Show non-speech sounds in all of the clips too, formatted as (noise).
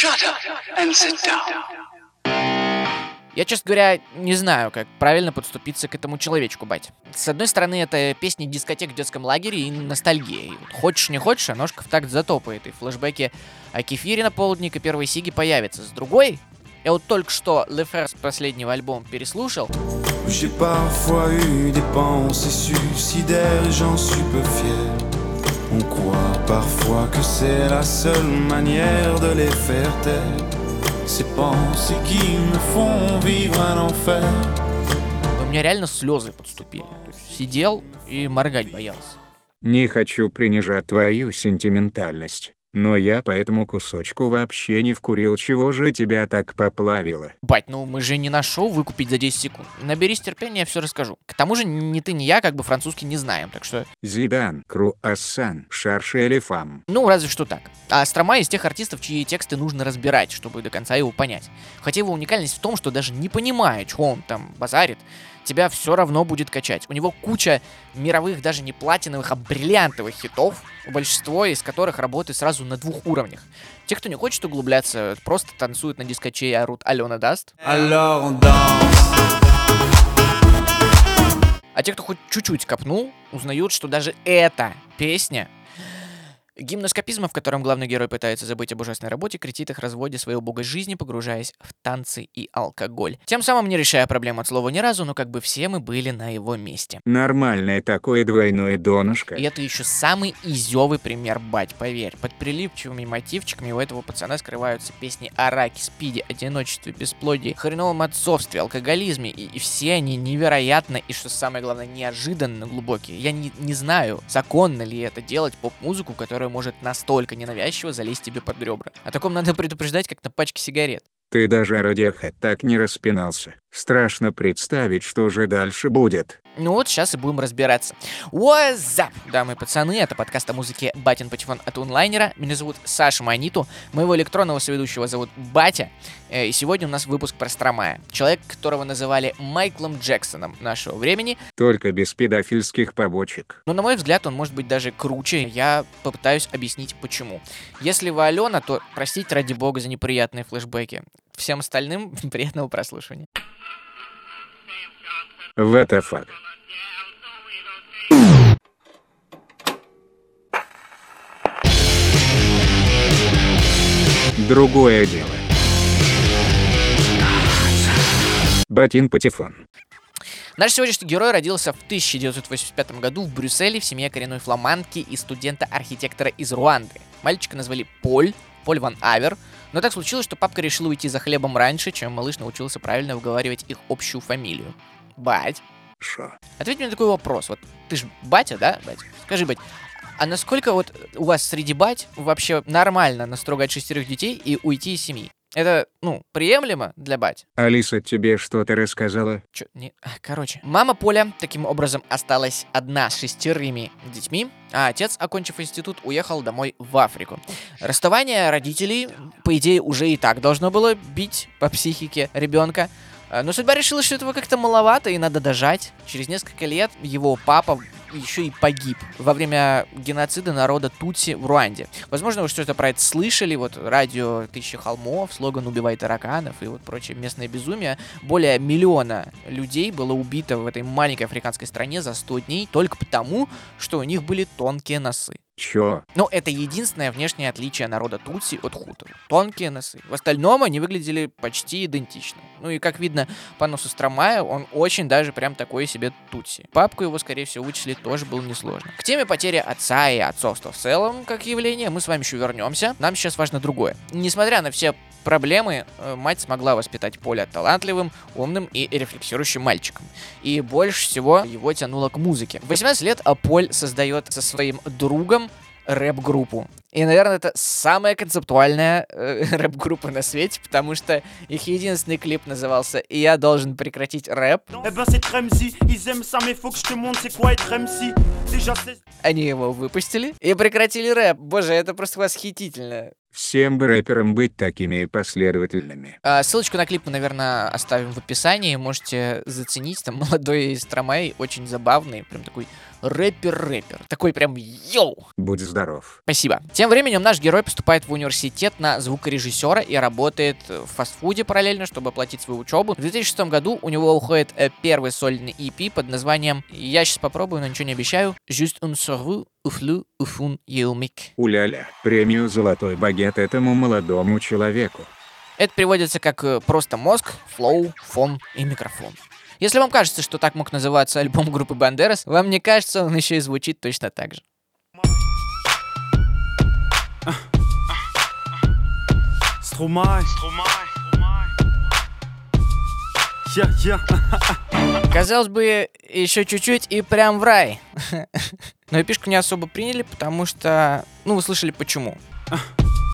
Shut up and sit down. Я, честно говоря, не знаю, как правильно подступиться к этому человечку, бать. С одной стороны, это песни дискотек в детском лагере и ностальгия. И вот хочешь не хочешь, а ножка в такт затопает. И флешбеки о кефире на полдник и первой сиги появятся. С другой, я вот только что Леферс последнего альбома переслушал. J'ai parfois eu des pensées suicidaires j'en suis peu fier. On croit parfois que c'est la seule manière de les faire taire. Ces pensées qui me font vivre un enfer. У меня реально слезы подступили. Сидел и моргать боялся. Не хочу принижать твою сентиментальность, но я по этому кусочку вообще не вкурил, чего же тебя так поплавило. Бать, ну мы же не на шоу выкупить за 10 секунд. Наберись терпения, я все расскажу. К тому же ни ты, ни я как бы французский не знаем, так что... Зидан, Круассан, Шаршели Фам. Ну, разве что так. А Строма из тех артистов, чьи тексты нужно разбирать, чтобы до конца его понять. Хотя его уникальность в том, что даже не понимая, что он там базарит, тебя все равно будет качать. У него куча мировых, даже не платиновых, а бриллиантовых хитов, большинство из которых работает сразу на двух уровнях. Те, кто не хочет углубляться, просто танцуют на дискоче и орут Алена даст. А те, кто хоть чуть-чуть копнул, узнают, что даже эта песня Гимн эскапизма, в котором главный герой пытается забыть об ужасной работе, кричит их разводе своей убогой жизни, погружаясь в танцы и алкоголь. Тем самым не решая проблему от слова ни разу, но как бы все мы были на его месте. Нормальное такое двойное донышко. И это еще самый изевый пример, бать, поверь. Под прилипчивыми мотивчиками у этого пацана скрываются песни о раке, спиде, одиночестве, бесплодии, хреновом отцовстве, алкоголизме, и, и все они невероятно и, что самое главное, неожиданно глубокие. Я не, не знаю, законно ли это делать поп-музыку, которая может настолько ненавязчиво залезть тебе под ребра. О таком надо предупреждать, как на пачке сигарет. Ты даже Радиохэд так не распинался. Страшно представить, что же дальше будет. Ну вот, сейчас и будем разбираться. What's up, дамы и пацаны? Это подкаст о музыке «Батин Патефон» от онлайнера. Меня зовут Саша Маниту. Моего электронного соведущего зовут Батя. Э, И сегодня у нас выпуск про Стромая. Человек, которого называли Майклом Джексоном нашего времени. Только без педофильских побочек. Но, на мой взгляд, он может быть даже круче. Я попытаюсь объяснить, почему. Если вы Алена, то простите ради бога за неприятные флешбеки. Всем остальным (laughs) приятного прослушивания. В это факт. Другое дело. Батин Патефон. Наш сегодняшний герой родился в 1985 году в Брюсселе в семье коренной фламандки и студента-архитектора из Руанды. Мальчика назвали Поль, Поль Ван Авер, но так случилось, что папка решил уйти за хлебом раньше, чем малыш научился правильно выговаривать их общую фамилию. Бать. Шо? Ответь мне на такой вопрос. Вот ты ж батя, да, бать? Скажи, бать, а насколько вот у вас среди бать вообще нормально настрогать шестерых детей и уйти из семьи? Это, ну, приемлемо для бать? Алиса тебе что-то рассказала? Чё, не... а, Короче, мама Поля таким образом осталась одна с шестерыми детьми, а отец, окончив институт, уехал домой в Африку. Расставание родителей, по идее, уже и так должно было бить по психике ребенка. А, Но судьба решила, что этого как-то маловато и надо дожать. Через несколько лет его папа еще и погиб во время геноцида народа Тутси в Руанде. Возможно, вы что-то про это слышали, вот радио «Тысяча холмов», слоган «Убивай тараканов» и вот прочее местное безумие. Более миллиона людей было убито в этой маленькой африканской стране за 100 дней только потому, что у них были тонкие носы. Чё? Но это единственное внешнее отличие народа Тутси от хуту. Тонкие носы. В остальном они выглядели почти идентично. Ну и как видно по носу Стромая, он очень даже прям такой себе Тутси. Папку его, скорее всего, вычислить тоже было несложно. К теме потери отца и отцовства в целом, как явление, мы с вами еще вернемся. Нам сейчас важно другое. Несмотря на все проблемы, э, мать смогла воспитать Поля талантливым, умным и рефлексирующим мальчиком. И больше всего его тянуло к музыке. В 18 лет а Поль создает со своим другом рэп-группу. И, наверное, это самая концептуальная э, (laughs) рэп-группа на свете, потому что их единственный клип назывался «Я должен прекратить рэп». Déjà c'est... Они его выпустили и прекратили рэп. Боже, это просто восхитительно. Всем бы рэперам быть такими последовательными. А, ссылочку на клип мы, наверное, оставим в описании. Можете заценить. Там молодой Стромай, очень забавный, прям такой рэпер-рэпер. Такой прям йоу! Будь здоров. Спасибо. Тем временем наш герой поступает в университет на звукорежиссера и работает в фастфуде параллельно, чтобы оплатить свою учебу. В 2006 году у него уходит э, первый сольный EP под названием «Я сейчас попробую, но ничего не обещаю» «Juste un cerveau уфлю уфун еумик». Уляля, премию «Золотой багет» этому молодому человеку. Это переводится как э, просто мозг, флоу, фон и микрофон. Если вам кажется, что так мог называться альбом группы Бандерас, вам не кажется, он еще и звучит точно так же. Yeah. Казалось бы, еще чуть-чуть и прям в рай. (laughs) Но эпишку не особо приняли, потому что... Ну, вы слышали почему.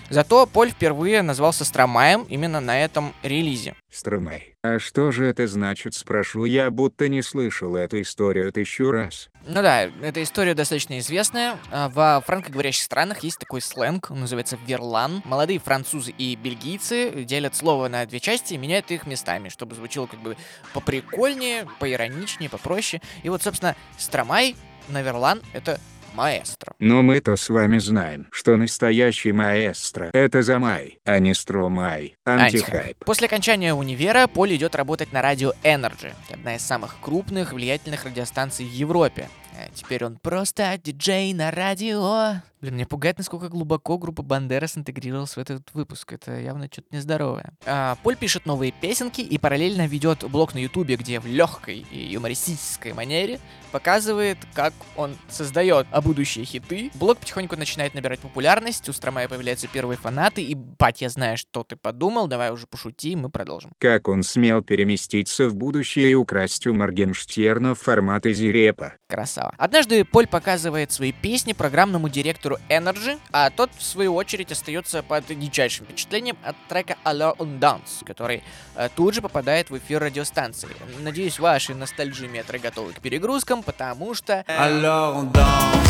Зато Поль впервые назвался Стромаем именно на этом релизе. Стромай. А что же это значит, спрошу я, будто не слышал эту историю тысячу раз. Ну да, эта история достаточно известная. А, Во франкоговорящих странах есть такой сленг, он называется верлан. Молодые французы и бельгийцы делят слово на две части и меняют их местами, чтобы звучало как бы поприкольнее, поироничнее, попроще. И вот, собственно, Стромай на верлан — это маэстро. Но мы-то с вами знаем, что настоящий маэстро — это Замай, а не Стромай. Антихайп. После окончания универа Поль идет работать на радио Energy, одна из самых крупных, влиятельных радиостанций в Европе. Теперь он просто диджей на радио. Блин, меня пугает, насколько глубоко группа Бандерас интегрировалась в этот выпуск. Это явно что-то нездоровое. А, Поль пишет новые песенки и параллельно ведет блог на Ютубе, где в легкой и юмористической манере показывает, как он создает а будущие хиты. Блог потихоньку начинает набирать популярность, у Стромая появляются первые фанаты, и, бать, я знаю, что ты подумал, давай уже пошути, мы продолжим. Как он смел переместиться в будущее и украсть у Моргенштерна формат Изирепа. Красава. Однажды Поль показывает свои песни программному директору Energy, а тот, в свою очередь, остается под дичайшим впечатлением от трека Alors on Dance, который э, тут же попадает в эфир радиостанции. Надеюсь, ваши ностальжиметры готовы к перегрузкам, потому что... Alors on danse.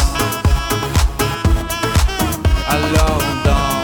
Alors on danse.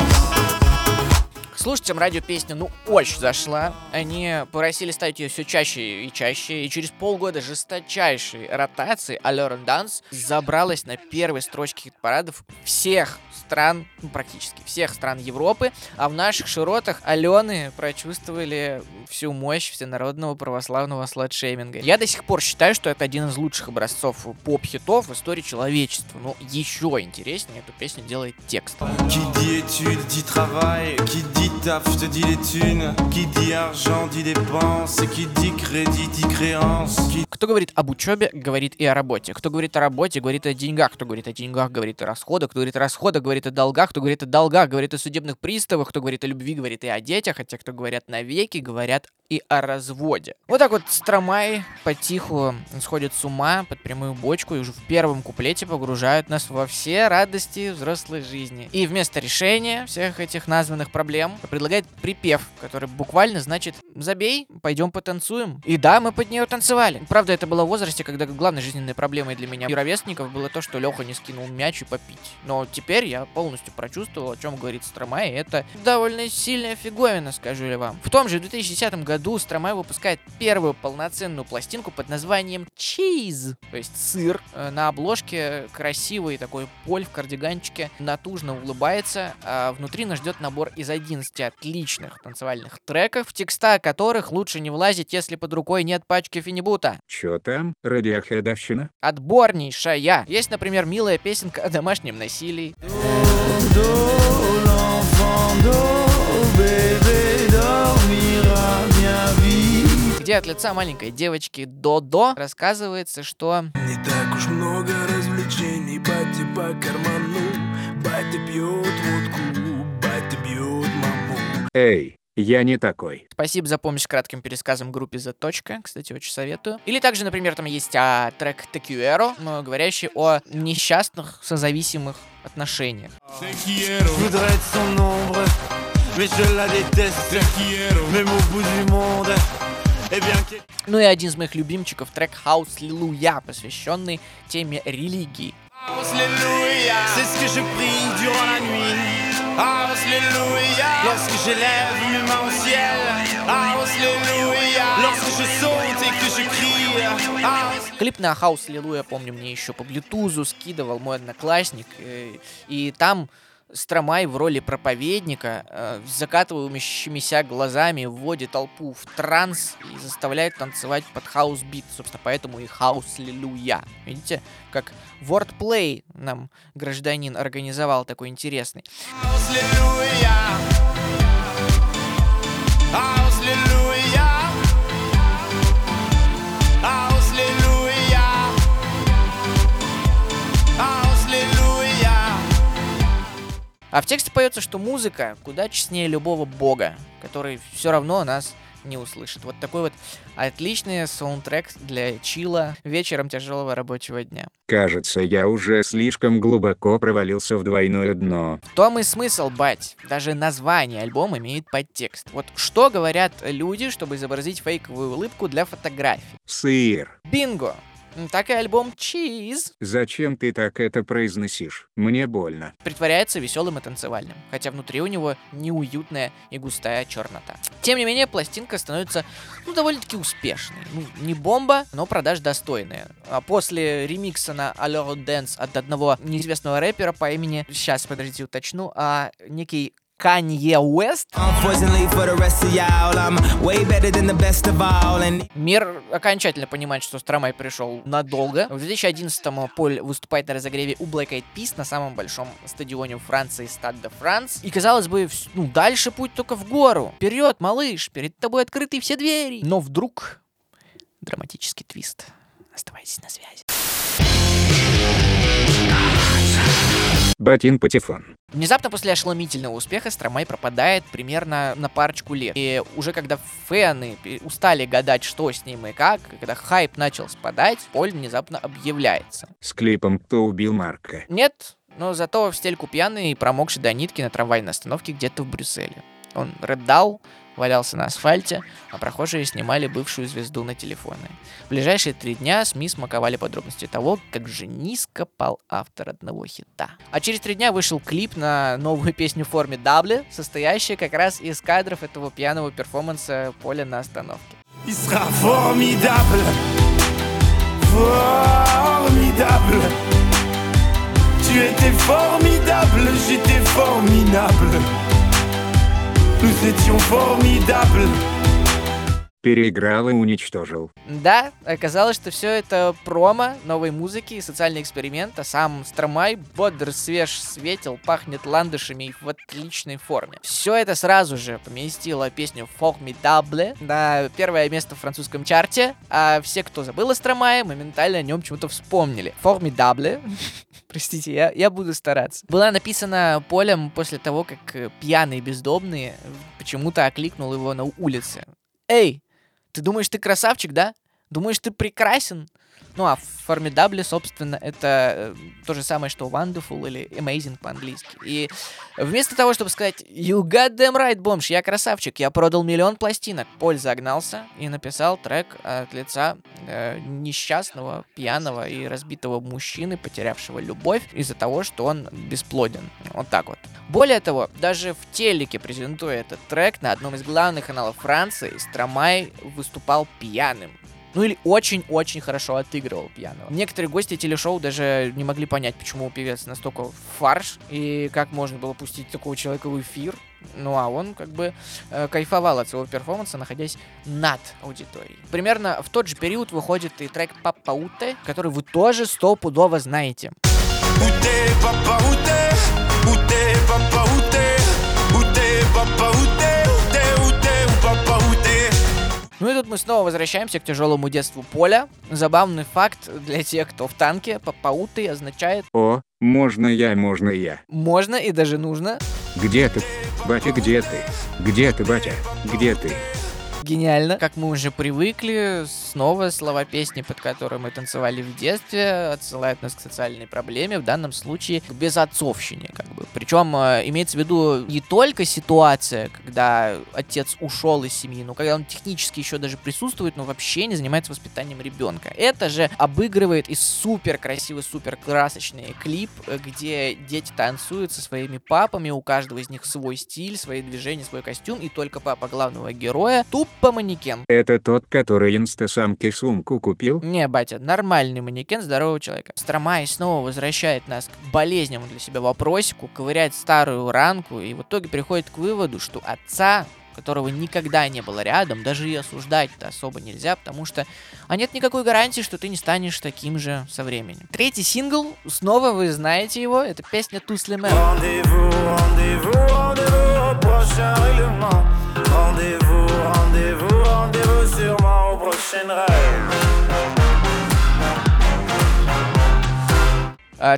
Слушателям радио песня, ну, очень зашла. Они просили ставить ее все чаще и чаще, и через полгода жесточайшей ротации on Dance забралась на первые строчки хит-парадов всех стран, ну, практически всех стран Европы, а в наших широтах Алены прочувствовали всю мощь всенародного православного сладшейминга. Я до сих пор считаю, что это один из лучших образцов поп-хитов в истории человечества. Но еще интереснее эту песню делает текст. Qui dit études dit taf te dit les thunes, qui dit argent dit dépenses, et qui dit crédit dit créance, qui Кто говорит об учебе, говорит и о работе. Кто говорит о работе, говорит о деньгах. Кто говорит о деньгах, говорит о расходах. Кто говорит о расходах, говорит о долгах. Кто говорит о долгах, говорит о судебных приставах. Кто говорит о любви, говорит и о детях. А те, кто говорят навеки, говорят и о разводе. Вот так вот Стромай потиху сходит с ума под прямую бочку и уже в первом куплете погружают нас во все радости взрослой жизни. И вместо решения всех этих названных проблем предлагает припев, который буквально значит «забей, пойдем потанцуем». И да, мы под нее танцевали. Правда, это было в возрасте, когда главной жизненной проблемой для меня и ровесников было то, что Леха не скинул мяч и попить. Но теперь я полностью прочувствовал, о чем говорит Стромай, и это довольно сильная фиговина, скажу я вам. В том же 2010 году Стромай выпускает первую полноценную пластинку под названием Cheese, то есть сыр. Э, На обложке красивый такой поль в кардиганчике натужно улыбается, а внутри нас ждет набор из 11 отличных танцевальных треков, в текста которых лучше не влазить, если под рукой нет пачки финибута. Чё там, радиохедовщина? Отборнейшая. Есть, например, милая песенка о домашнем насилии. где от лица маленькой девочки Додо рассказывается, что Не так уж много развлечений, батя по карману, батя пьет маму. Эй, я не такой. Спасибо за помощь с кратким пересказом группе «Заточка». Кстати, очень советую. Или также, например, там есть а, трек «Текюэро», говорящий о несчастных созависимых отношениях. Eh Ну и один из моих любимчиков трек «House Лилуя», посвященный теме религии. C'est Alléluia. Lorsque j'élève mes mains au ciel. Alléluia. Lorsque je saute et que je crie. Клип на Хаус Лилу, я помню, мне еще по блютузу скидывал мой одноклассник. э, И там Stromae в роли проповедника э, с закатывающимися глазами вводит толпу в транс и заставляет танцевать под хаус-бит. Собственно, поэтому и хаус лилуя. Видите, как wordplay нам гражданин организовал такой интересный. Alléluia. Alléluia. А в тексте поется, что музыка куда честнее любого бога, который все равно нас не услышит. Вот такой вот отличный саундтрек для чила вечером тяжелого рабочего дня. Кажется, я уже слишком глубоко провалился в двойное дно. В том и смысл, бать. Даже название альбома имеет подтекст. Вот что говорят люди, чтобы изобразить фейковую улыбку для фотографий? Сыр. Бинго! Так и альбом Cheese Зачем ты так это произносишь? Мне больно. притворяется веселым и танцевальным, хотя внутри у него неуютная и густая чернота. Тем не менее, пластинка становится, ну, довольно-таки успешной. Ну, не бомба, но продаж достойные. А после ремикса на Allure Dance от одного неизвестного рэпера по имени, сейчас, подождите, уточну, а некий All. And Мир окончательно понимает, что Стромай пришел надолго. В 2011-м Поль выступает на разогреве у Black Eyed Peas на самом большом стадионе Франции Стад де Франс. И казалось бы, ну дальше путь только в гору. Вперед, малыш, перед тобой открыты все двери. Но вдруг драматический твист. Оставайтесь на связи. Батин Патефон. Внезапно после ошеломительного успеха Стромай пропадает примерно на парочку лет. И уже когда фэны устали гадать, что с ним и как, когда хайп начал спадать, Поль внезапно объявляется. С клипом «Кто убил Марка». Нет, но зато в стельку пьяный и промокший до нитки на трамвайной остановке где-то в Брюсселе. Он рыдал, валялся на асфальте, а прохожие снимали бывшую звезду на телефоны. В ближайшие три дня СМИ смаковали подробности того, как же низко пал автор одного хита. А через три дня вышел клип на новую песню в форме дабли, состоящая как раз из кадров этого пьяного перформанса Поля на остановке. Il sera formidable. Formidable. Tu étais formidable, j'étais formidable. Nous étions formidables. Переиграл и уничтожил. Да, оказалось, что все это промо новой музыки и социальный эксперимент, а сам Стромай бодр, свеж, светил, пахнет ландышами и в отличной форме. Все это сразу же поместило песню Formidable на первое место в французском чарте, а все, кто забыл о Стромае, моментально о нем почему-то вспомнили. Formidable, (laughs) простите, я, я буду стараться, была написана Полем после того, как пьяный бездомный э, почему-то окликнул его на улице. Эй, ты думаешь, ты красавчик, да? Думаешь, ты прекрасен? Ну, а Formidable, собственно, это э, то же самое, что Wonderful или Amazing по-английски. И вместо того, чтобы сказать You got them right, бомж, я красавчик, я продал миллион пластинок, Поль загнался и написал трек от лица э, несчастного, пьяного и разбитого мужчины, потерявшего любовь из-за того, что он бесплоден. Вот так вот. Более того, даже в телеке, презентуя этот трек на одном из главных каналов Франции, Стромай выступал пьяным. Ну или очень-очень хорошо отыгрывал пьяного. Некоторые гости телешоу даже не могли понять, почему певец настолько фарш, и как можно было пустить такого человека в эфир. Ну а он как бы э, кайфовал от своего перформанса, находясь над аудиторией. Примерно в тот же период выходит и трек Папа Уте, который вы тоже стопудово знаете. Où t'es, papa, où Ну и тут мы снова возвращаемся к тяжелому детству Поля. Забавный факт для тех, кто в танке. Папауты означает О, можно я, можно я. можно и даже нужно. Где ты? Батя, где ты? Где ты, батя? Где ты? Гениально. Как мы уже привыкли, снова слова песни, под которые мы танцевали в детстве, отсылают нас к социальной проблеме, в данном случае к безотцовщине, как бы. Причем э, имеется в виду не только ситуация, когда отец ушел из семьи, но когда он технически еще даже присутствует, но вообще не занимается воспитанием ребенка. Это же обыгрывает и супер красивый, супер красочный клип, э, где дети танцуют со своими папами, у каждого из них свой стиль, свои движения, свой костюм, и только папа главного героя тупо манекен. Это тот, который инстасамке сумку купил? Не, батя, нормальный манекен здорового человека. Стромай снова возвращает нас к болезненному для себя вопросику, ковыряет старую ранку и в итоге приходит к выводу, что отца которого никогда не было рядом, даже и осуждать-то особо нельзя, потому что а нет никакой гарантии, что ты не станешь таким же со временем. Третий сингл, снова вы знаете его, это песня Туслемен. Rendez-vous, rendez-vous, rendez-vous au prochain règlement. Rendez-vous, rendez-vous, rendez-vous sûrement au prochain rêve.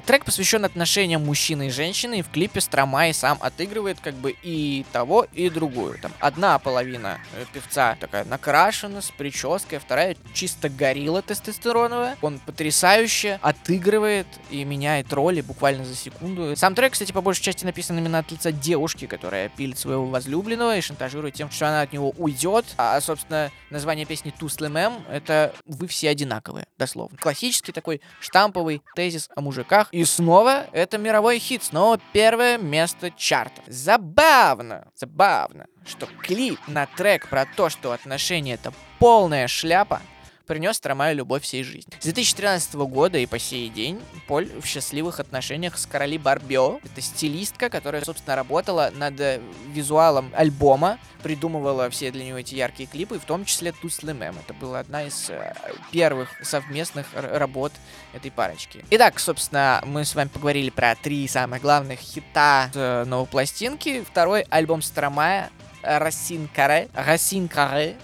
Трек посвящен отношениям мужчины и женщины, и в клипе Стромай сам отыгрывает как бы и того, и другую. Там одна половина э, певца такая накрашена, с прической, вторая чисто горилла тестостероновая. Он потрясающе отыгрывает и меняет роли буквально за секунду. Сам трек, кстати, по большей части написан именно от лица девушки, которая пилит своего возлюбленного и шантажирует тем, что она от него уйдет. А, собственно, название песни «Туслемем» — это «Вы все одинаковые», дословно. Классический такой штамповый тезис о мужиках. И снова это мировой хит, снова первое место чарта. Забавно, забавно, что клип на трек про то, что отношения это полная шляпа, принес Трамаю любовь всей жизни. С 2013 года и по сей день Поль в счастливых отношениях с Короли Барбио. Это стилистка, которая, собственно, работала над э, визуалом альбома, придумывала все для него эти яркие клипы, в том числе Туслемем. Это была одна из э, первых совместных работ этой парочки. Итак, собственно, мы с вами поговорили про три самых главных хита э, новой пластинки. Второй альбом Стромая Рассин Каре. Рассин Каре.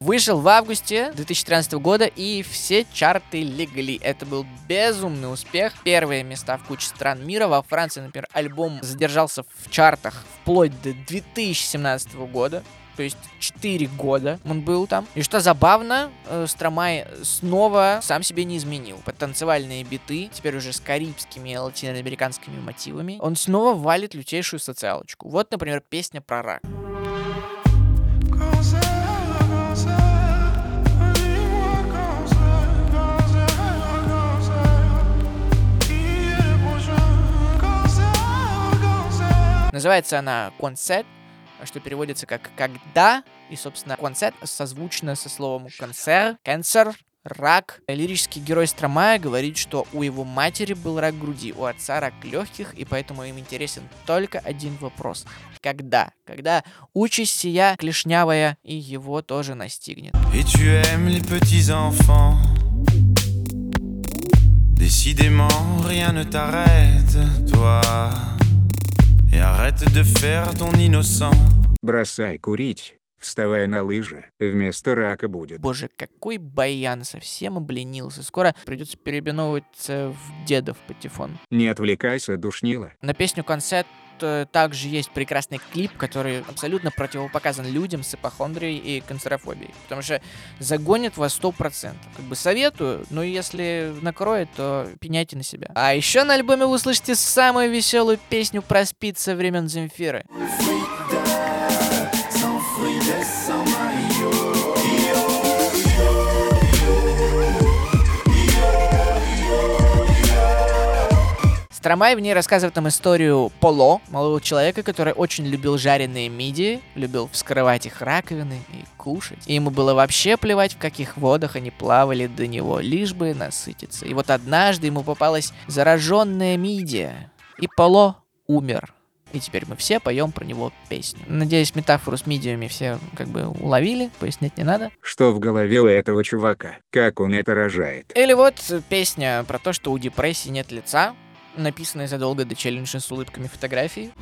Вышел в августе 2013 года, и все чарты легли. Это был безумный успех. Первые места в куче стран мира. Во Франции, например, альбом задержался в чартах вплоть до 2017 года. То есть 4 года он был там. И что забавно, э, Стромай снова сам себе не изменил. Под танцевальные биты, теперь уже с карибскими и латиноамериканскими мотивами, он снова валит лютейшую социалочку. Вот, например, песня про рак. Называется она «Концерт», что переводится как «когда», и, собственно, «концерт» созвучно со словом «концер», «cancer», рак. Лирический герой Стромая говорит, что у его матери был рак груди, у отца рак легких, и поэтому им интересен только один вопрос. Когда? Когда участь сия клешнявая и его тоже настигнет. Décidément, rien ne t'arrête, toi. Et arrête de faire ton innocent. Бросай курить, вставай на лыжи, вместо рака будет. Боже, какой баян, совсем обленился. Скоро придется переименовываться в дедов патефон. Не отвлекайся, душнила. На песню «Концерт» э, также есть прекрасный клип, который абсолютно противопоказан людям с ипохондрией и канцерофобией. Потому что загонит вас 100%. Как бы советую, но если накроет, то пеняйте на себя. А еще на альбоме вы услышите самую веселую песню про спид со времен Земфиры. Стромай в ней рассказывает нам историю Поло, молодого человека, который очень любил жареные мидии, любил вскрывать их раковины и кушать. И ему было вообще плевать, в каких водах они плавали до него, лишь бы насытиться. И вот однажды ему попалась зараженная мидия, и Поло умер. И теперь мы все поем про него песню. Надеюсь, метафору с мидиями все как бы уловили, пояснять не надо. Что в голове у этого чувака? Как он это рожает? Или вот песня про то, что у депрессии нет лица, написанная задолго до челленджа с улыбками фотографии.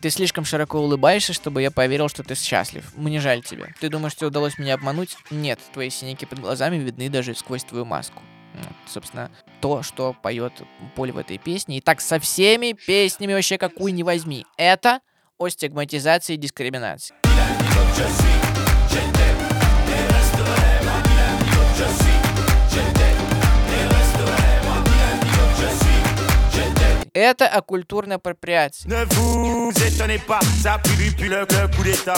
Ты слишком широко улыбаешься, чтобы я поверил, что ты счастлив. Мне жаль тебя. Ты думаешь, что удалось меня обмануть? Нет, твои синяки под глазами видны даже сквозь твою маску. Вот, собственно, то, что поет Поль в этой песне. И так со всеми песнями вообще какую ни возьми. Это о стигматизации и дискриминации. Это о культурной апроприации. Ne vous étonnez pas, ça pue du pue le, le coup d'état.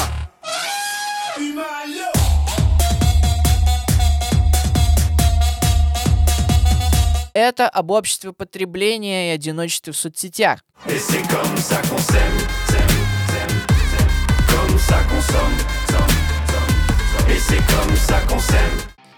Это об обществе потребления и одиночестве в соцсетях.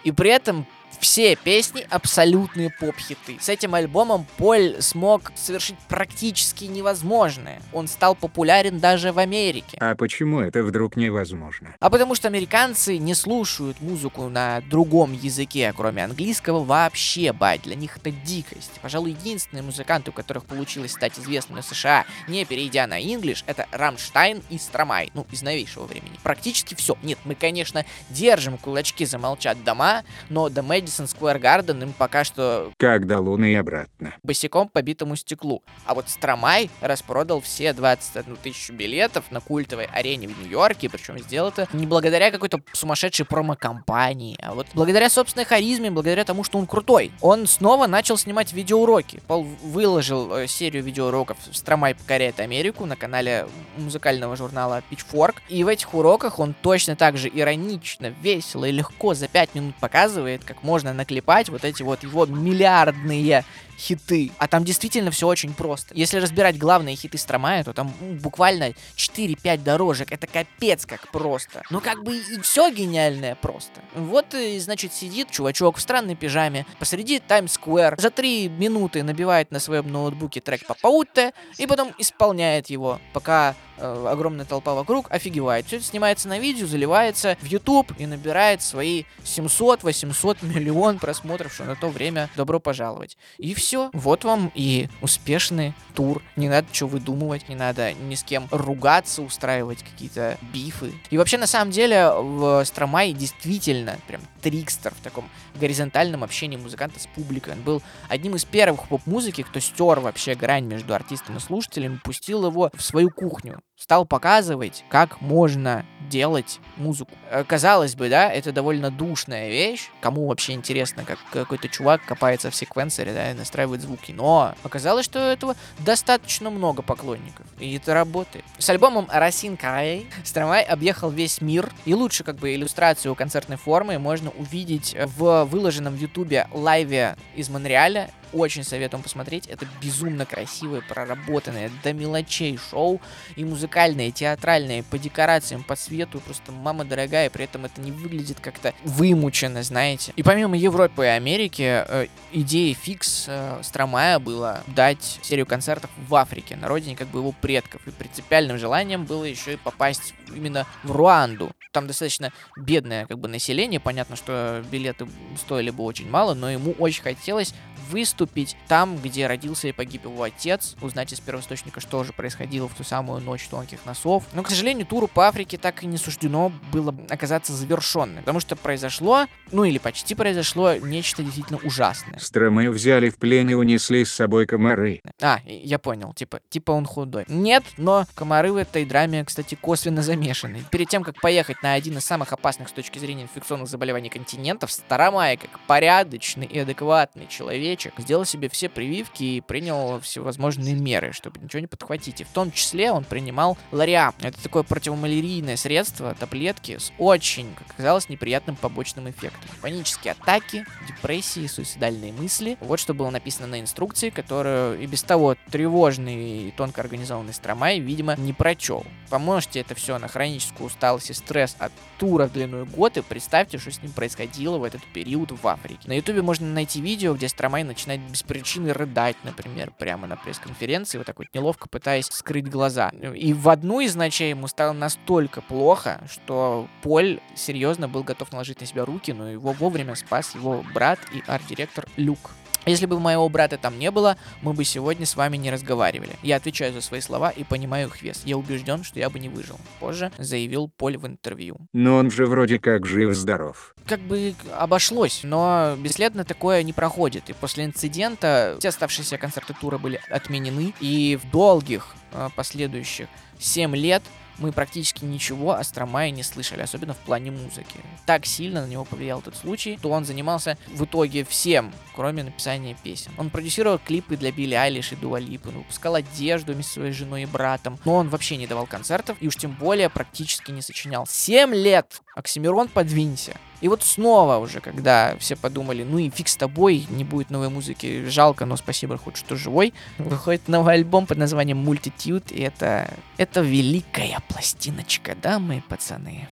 И при этом все песни абсолютные поп-хиты. С этим альбомом Поль смог совершить практически невозможное. Он стал популярен даже в Америке. А почему это вдруг невозможно? А потому что американцы не слушают музыку на другом языке, кроме английского, вообще, бать. Для них это дикость. Пожалуй, единственные музыканты, у которых получилось стать известными в США, не перейдя на English, это Рамштайн и Стромай. Ну, из новейшего времени. Практически все. Нет, мы, конечно, держим кулачки замолчат дома, но до Мэдисон Square Garden им пока что Как до Луны и обратно. босиком по битому стеклу. А вот Стромай распродал все 21 тысячу билетов на культовой арене в Нью-Йорке, причем сделал это не благодаря какой-то сумасшедшей промо-компании, а вот благодаря собственной харизме, благодаря тому, что он крутой. Он снова начал снимать видеоуроки. Пол выложил э, серию видеоуроков «Стромай покоряет Америку» на канале музыкального журнала Pitchfork. И в этих уроках он точно так же иронично, весело и легко за 5 минут показывает, как можно наклепать вот эти вот его миллиардные хиты. А там действительно все очень просто. Если разбирать главные хиты Стромая, то там буквально 4-5 дорожек. Это капец как просто. Ну как бы и все гениальное просто. Вот, и, значит, сидит чувачок в странной пижаме посреди Таймс-сквер. За 3 минуты набивает на своем ноутбуке трек Папаутте и потом исполняет его, пока э, огромная толпа вокруг офигевает. Все это снимается на видео, заливается в YouTube и набирает свои 700-800 миллион просмотров, что на то время добро пожаловать. И все. Вот вам и успешный тур. Не надо что выдумывать, не надо ни с кем ругаться, устраивать какие-то бифы. И вообще, на самом деле, в Стромай действительно прям трикстер в таком горизонтальном общении музыканта с публикой. Он был одним из первых поп-музыки, кто стер вообще грань между артистом и слушателем, пустил его в свою кухню. Стал показывать, как можно делать музыку. Э, Казалось бы, да, это довольно душная вещь. Кому вообще интересно, как какой-то чувак копается в секвенсоре, да, и настраивает звуки. Но оказалось, что этого достаточно много поклонников. И это работает. С альбомом Росин Кай Стромай объехал весь мир. И лучше как бы иллюстрацию концертной формы можно увидеть в выложенном в ютубе лайве из Монреаля. Очень советуем посмотреть. Это безумно красивое, проработанное до мелочей шоу. И музыкальное, и театральное, по декорациям, по свету. Просто мама дорогая. При этом это не выглядит как-то вымученно, знаете. И помимо Европы и Америки, э, фикс э, Стромая было дать серию концертов в Африке, на родине как бы его предков. И принципиальным желанием было еще и попасть именно в Руанду. Там достаточно бедное как бы население. Понятно, что билеты стоили бы очень мало, но ему очень хотелось выступить там, где родился и погиб его отец, узнать из первоисточника, что же происходило в ту самую ночь тонких носов. Но, к сожалению, туру по Африке так и не суждено было оказаться завершенным, потому что произошло, ну или почти произошло, нечто действительно ужасное. Стромы взяли в плен и унесли с собой комары. А, я понял, типа, типа он худой. Нет, но комары в этой драме, кстати, косвенно замешаны. Перед тем, как поехать на один из самых опасных с точки зрения инфекционных заболеваний континентов, Старомай, как порядочный и адекватный человечек, сделал себе все прививки и принял всевозможные меры, чтобы ничего не подхватить. И в том числе он принимал лариап. Это такое противомалярийное средство, таблетки с очень, как оказалось, неприятным побочным эффектом. Панические атаки, депрессии, суицидальные мысли. Вот что было написано на инструкции, которую и без того тревожный и тонко организованный Стромай, видимо, не прочел. Помножьте это все на хроническую усталость и стресс от тура длиной год и представьте, что с ним происходило в этот период в Африке. На ютубе можно найти видео, где Стромай начинает без причины рыдать, например, прямо на пресс-конференции, вот так вот неловко пытаясь скрыть глаза. И в одну из ночей ему стало настолько плохо, что Поль серьезно был готов наложить на себя руки, но его вовремя спас его брат и арт-директор Люк. Если бы моего брата там не было, мы бы сегодня с вами не разговаривали. Я отвечаю за свои слова и понимаю их вес. Я убежден, что я бы не выжил. Позже заявил Поль в интервью. Но он же вроде как жив-здоров. Как бы обошлось, но бесследно такое не проходит. И после инцидента все оставшиеся концерты тура были отменены. И в долгих э, последующих 7 лет мы практически ничего о Стромае не слышали, особенно в плане музыки. Так сильно на него повлиял этот случай, то он занимался в итоге всем, кроме написания песен. Он продюсировал клипы для Билли Айлиш и Дуа Липы, выпускал одежду вместе со своей женой и братом, но он вообще не давал концертов и уж тем более практически не сочинял. Семь лет! Оксимирон, подвинься. И вот снова уже, когда все подумали, ну и фиг с тобой, не будет новой музыки, жалко, но спасибо хоть что живой, выходит новый альбом под названием Multitude, и это, это великая пластиночка, да, мои пацаны?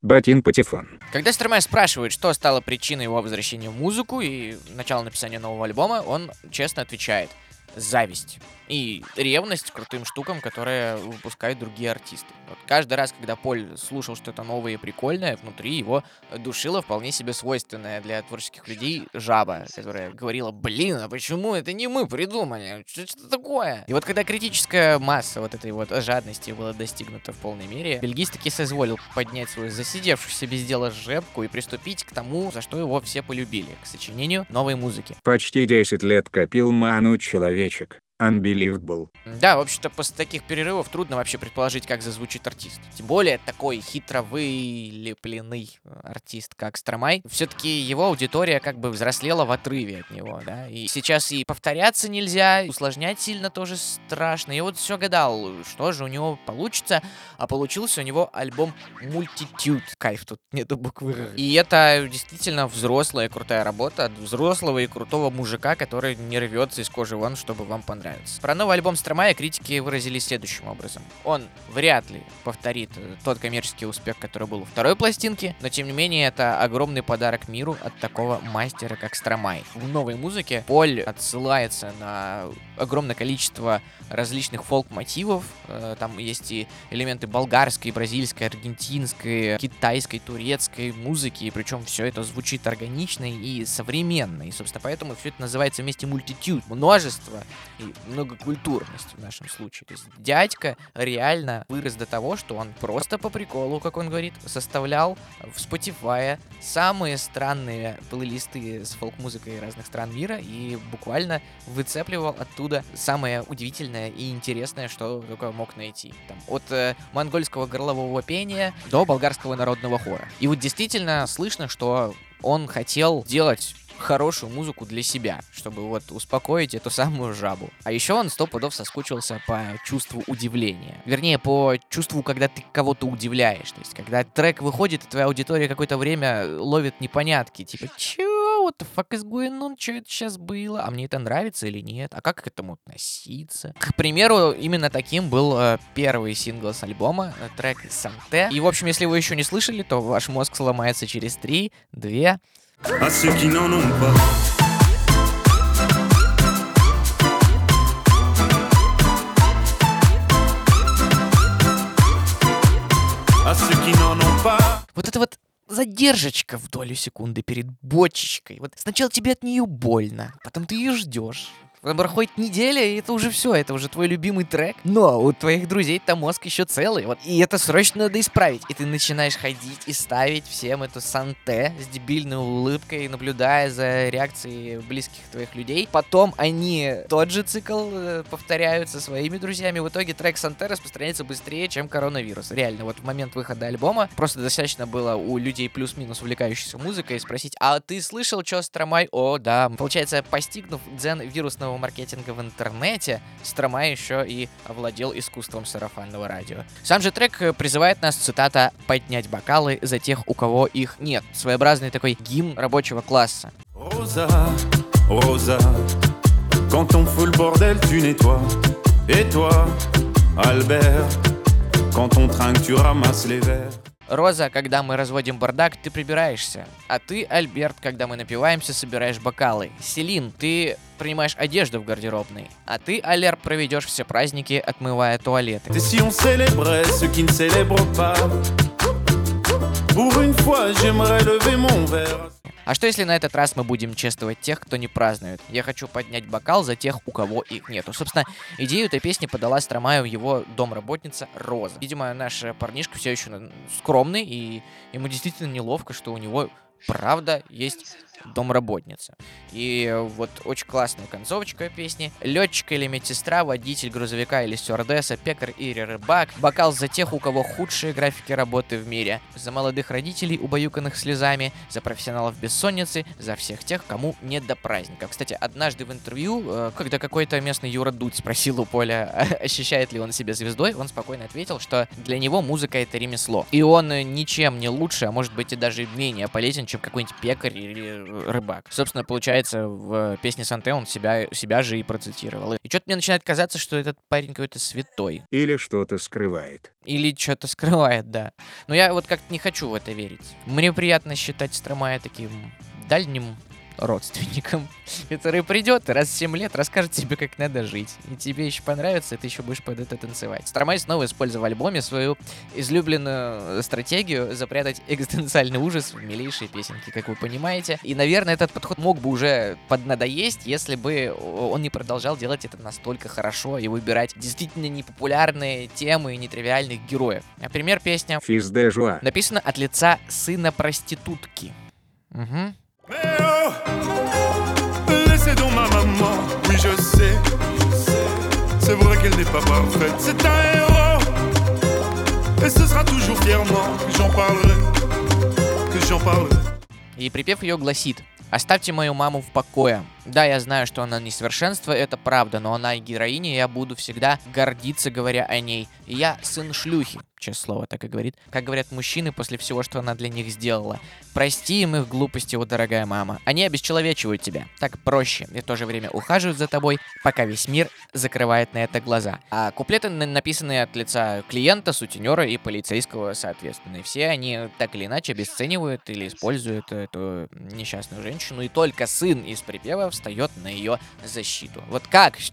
Батин Патефон. Когда Стромай спрашивает, что стало причиной его возвращения в музыку и начала написания нового альбома, он честно отвечает зависть и ревность к крутым штукам, которые выпускают другие артисты. Вот каждый раз, когда Поль слушал что-то новое и прикольное, внутри его душила вполне себе свойственная для творческих людей жаба, которая говорила, блин, а почему это не мы придумали? Что это такое? И вот когда критическая масса вот этой вот жадности была достигнута в полной мере, бельгист таки соизволил поднять свою засидевшуюся без дела жепку и приступить к тому, за что его все полюбили, к сочинению новой музыки. Почти 10 лет копил ману человечек. Unbelievable. Да, в общем-то, после таких перерывов трудно вообще предположить, как зазвучит артист. Тем более такой хитро вылепленный артист, как Стромай. Все-таки его аудитория как бы взрослела в отрыве от него, да. И сейчас и повторяться нельзя, усложнять сильно тоже страшно. И вот все гадал, что же у него получится. А получился у него альбом Multitude. Кайф, тут нету буквы. И это действительно взрослая крутая работа от взрослого и крутого мужика, который не рвется из кожи вон, чтобы вам понравилось нравится. Про новый альбом Стромая критики выразились следующим образом. Он вряд ли повторит э, тот коммерческий успех, который был у второй пластинки, но тем не менее это огромный подарок миру от такого мастера, как Стромай. В новой музыке Поль отсылается на огромное количество различных фолк-мотивов. Э, Там есть и элементы болгарской, бразильской, аргентинской, китайской, турецкой музыки, причем все это звучит органично и современно. И, собственно, поэтому все это называется вместе мультитюд. Множество и многокультурность в нашем случае. То есть дядька реально вырос до того, что он просто по приколу, как он говорит, составлял в Spotify самые странные плейлисты с фолк-музыкой разных стран мира и буквально выцепливал оттуда самое удивительное и интересное, что только мог найти. Там, от э, монгольского горлового пения до болгарского народного хора. И вот действительно слышно, что он хотел делать хорошую музыку для себя, чтобы вот успокоить эту самую жабу. А еще он сто пудов соскучился по чувству удивления. Вернее, по чувству, когда ты кого-то удивляешь. То есть, когда трек выходит, и твоя аудитория какое-то время ловит непонятки. Типа, чё, what the fuck is going on? Что это сейчас было? А мне это нравится или нет? А как к этому относиться? К примеру, именно таким был э, первый сингл с альбома, э, трек Санте. И, в общем, если вы еще не слышали, то ваш мозг сломается через 3, 2, à ceux qui n'en ont pas. Вот это вот задержечка в долю секунды перед бочечкой. Вот сначала тебе от нее больно, потом ты ее ждешь. Проходит неделя, и это уже все, это уже твой любимый трек. Но у твоих друзей там мозг еще целый, вот. И это срочно надо исправить. И ты начинаешь ходить и ставить всем эту санте с дебильной улыбкой, наблюдая за реакцией близких твоих людей. Потом они тот же цикл э, повторяют со своими друзьями. В итоге трек санте распространяется быстрее, чем коронавирус. Реально, вот в момент выхода альбома просто достаточно было у людей плюс-минус увлекающихся музыкой спросить, а ты слышал, что Стромай? О, да. Получается, постигнув дзен вирусного маркетинга в интернете, Стромай еще и овладел искусством сарафанного радио. Сам же трек э, призывает нас, цитата, «поднять бокалы за тех, у кого их нет». Своеобразный такой гимн рабочего класса. Rosa, Rosa, quand on fout le bordel, tu nettoies. Et toi, Albert, quand on trinque, tu ramasses les verres. Роза, когда мы разводим бардак, ты прибираешься. А ты, Альберт, когда мы напиваемся, собираешь бокалы. Селин, ты принимаешь одежду в гардеробной. А ты, Алер, проведешь все праздники, отмывая туалеты. Pour une fois, j'aimerais lever mon verre. А что если на этот раз мы будем чествовать тех, кто не празднует? Я хочу поднять бокал за тех, у кого их нету. Собственно, идею этой песни подала Стромаю его домработница Роза. Видимо, наш парнишка все еще скромный, и ему действительно неловко, что у него правда есть домработница. И вот очень классная концовочка песни. Летчик или медсестра, водитель грузовика или стюардесса, пекарь или рыбак. Бокал за тех, у кого худшие графики работы в мире. За молодых родителей, убаюканных слезами. За профессионалов бессонницы. За всех тех, кому не до праздника. Кстати, однажды в интервью, э, когда какой-то местный Юра Дудь спросил у Поля, (laughs) ощущает ли он себя звездой, он спокойно ответил, что для него музыка это ремесло. И он ничем не лучше, а может быть и даже менее полезен, чем какой-нибудь пекарь или рыбак. Собственно, получается, в песне Санте он себя, себя же и процитировал. И что-то мне начинает казаться, что этот парень какой-то святой. Или что-то скрывает. Или что-то скрывает, да. Но я вот как-то не хочу в это верить. Мне приятно считать Стромая таким дальним родственником, (laughs) который придет раз в 7 лет расскажет тебе, как надо жить. И тебе еще понравится, и ты еще будешь под это танцевать. Стромай снова использовал в альбоме свою излюбленную стратегию запрятать экзистенциальный ужас в милейшие песенки, как вы понимаете. И, наверное, этот подход мог бы уже поднадоесть, если бы он не продолжал делать это настолько хорошо и выбирать действительно непопулярные темы и нетривиальных героев. Например, песня Физ де жуа. написана от лица сына проститутки. Угу. Oh, laissez donc ma maman, oui je sais. C'est vrai qu'elle n'est pas parfaite, c'est un héros. Et ce sera toujours fièrement que j'en parlerai, que j'en parlerai. И припев ее гласит «Оставьте мою маму в покое. Да, я знаю, что она несовершенство, это правда, но она и героиня, и я буду всегда гордиться, говоря о ней. Я сын шлюхи». Честное слово, так и говорит. Как говорят мужчины после всего, что она для них сделала. Прости им их глупости, о дорогая мама. Они обесчеловечивают тебя. Так проще. И в то же время ухаживают за тобой, пока весь мир закрывает на это глаза. А куплеты на- написаны от лица клиента, сутенера и полицейского, соответственно. И все они так или иначе обесценивают или используют эту несчастную женщину. И только сын из припева встает на ее защиту. Вот как? (laughs)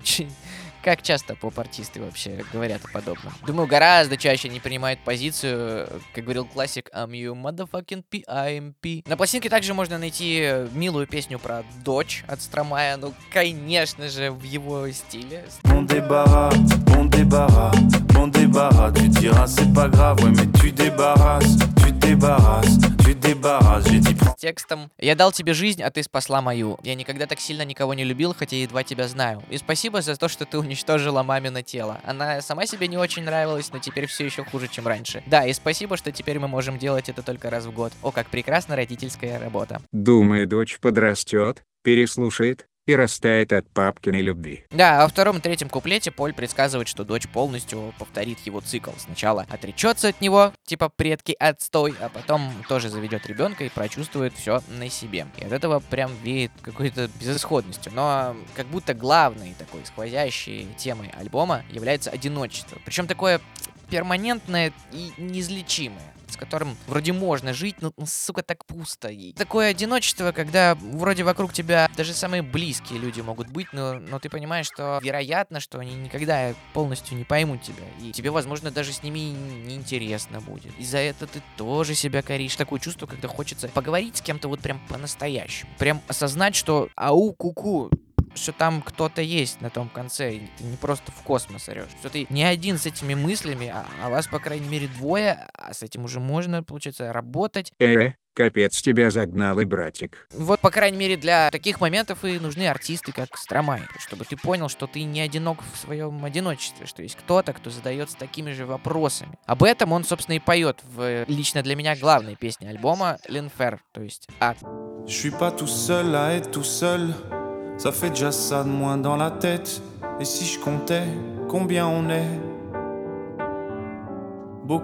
Как часто поп-артисты вообще говорят о подобном? Думаю, гораздо чаще не принимают позицию, как говорил классик, I'm you motherfucking P.I.M.P. На пластинке также можно найти милую песню про дочь от Стромая, ну, конечно же, в его стиле. Bon bon débarras. Tu diras c'est pas grave, ouais, mais tu débarrasses, tu débarrasses, J'ai dit С текстом «Я дал тебе жизнь, а ты спасла мою. Я никогда так сильно никого не любил, хотя едва тебя знаю. И спасибо за то, что ты уничтожила мамино тело. Она сама себе не очень нравилась, но теперь все еще хуже, чем раньше. Да, и спасибо, что теперь мы можем делать это только раз в год. О, как прекрасна родительская работа. Думаю, дочь подрастет, переслушает и растает от папкиной любви. Да, а во втором и третьем куплете Поль предсказывает, что дочь полностью повторит его цикл. Сначала отречется от него, типа предки отстой, а потом тоже заведет ребенка и прочувствует все на себе. И от этого прям веет какой-то безысходностью. Но как будто главной такой сквозящей темой альбома является одиночество. Причем такое перманентное и неизлечимое с которым вроде можно жить, но, ну, сука, так пусто. И такое одиночество, когда вроде вокруг тебя даже самые близкие люди могут быть, но, но ты понимаешь, что вероятно, что они никогда полностью не поймут тебя. И тебе, возможно, даже с ними неинтересно будет. И за это ты тоже себя коришь. Такое чувство, когда хочется поговорить с кем-то вот прям по-настоящему. Прям осознать, что ау, куку, что там кто-то есть на том конце, и ты не просто в космос орешь. Что ты не один с этими мыслями, а, а вас, по крайней мере, двое, а с этим уже можно, получается, работать. Э, капец тебя загнал и братик. Вот, по крайней мере, для таких моментов и нужны артисты, как Стромай, чтобы ты понял, что ты не одинок в своем одиночестве, что есть кто-то, кто задается такими же вопросами. Об этом он, собственно, и поет в лично для меня главной песне альбома Линфер, то есть «А». Je suis pas tout seul à être tout seul. Ça fait déjà ça de moins dans la tête. Et si je comptais combien on est.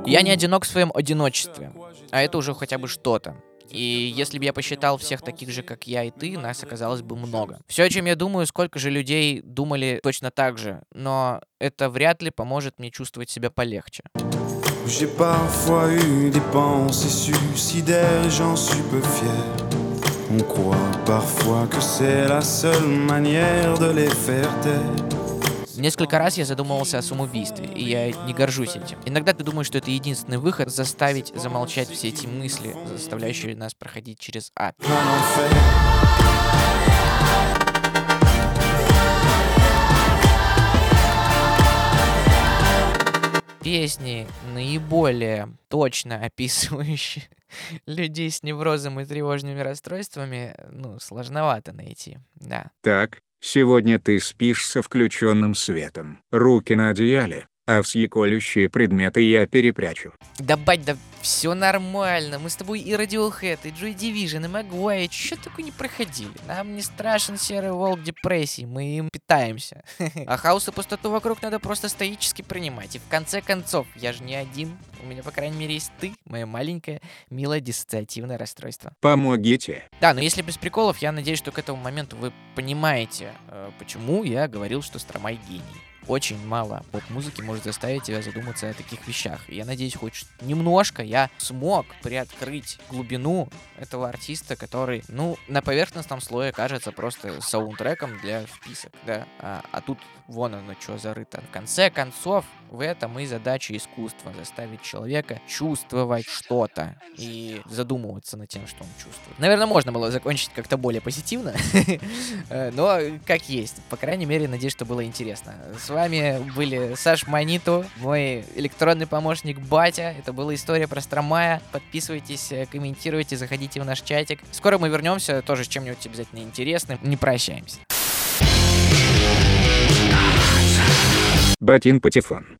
Я не одинок в своем одиночестве, а это уже хотя бы что-то. И если бы я посчитал всех таких же, как я и ты, нас оказалось бы много. Все, о чем я думаю, сколько же людей думали точно так же, но это вряд ли поможет мне чувствовать себя полегче. J'ai parfois eu des pensées suicidaires j'en suis peu fier. On croit parfois que c'est la seule manière de les faire taire. Несколько раз я задумывался о самоубийстве, и я не горжусь этим. Иногда ты думаешь, что это единственный выход заставить замолчать все эти мысли, заставляющие нас проходить через ад. Песни, наиболее точно описывающие (laughs) людей с неврозом и тревожными расстройствами, ну, сложновато найти, да. Так, сегодня ты спишь со включенным светом. Руки на одеяле, а все колющие предметы я перепрячу. Да, бать, да все нормально. Мы с тобой и Radiohead, и Joy Division, и Магуай, что такое не проходили. Нам не страшен серый волк депрессии, мы им питаемся. (laughs) А хаос и пустоту вокруг надо просто стоически принимать. И в конце концов, я же не один. У меня, по крайней мере, есть ты, мое маленькое, милое диссоциативное расстройство. Помогите. Да, но если без приколов, я надеюсь, что к этому моменту вы понимаете, э, почему я говорил, что Стромай гений. Очень мало поп-музыки может заставить тебя задуматься о таких вещах. Я надеюсь, хоть немножко я смог приоткрыть глубину этого артиста, который, ну, на поверхностном слое кажется просто саундтреком для вписок, да. А, а тут вон оно что зарыто. В конце концов, в этом и задача искусства заставить человека чувствовать что-то и задумываться над тем, что он чувствует. Наверное, можно было закончить как-то более позитивно, (laughs) э, но как есть. По крайней мере, надеюсь, что было интересно. С вами были Саш Маниту, мой электронный помощник Батя. Это была история про Стромая. Подписывайтесь, э, комментируйте, заходите в наш чатик. Скоро мы вернемся тоже с чем-нибудь обязательно интересным. Не прощаемся. Батин Патефон.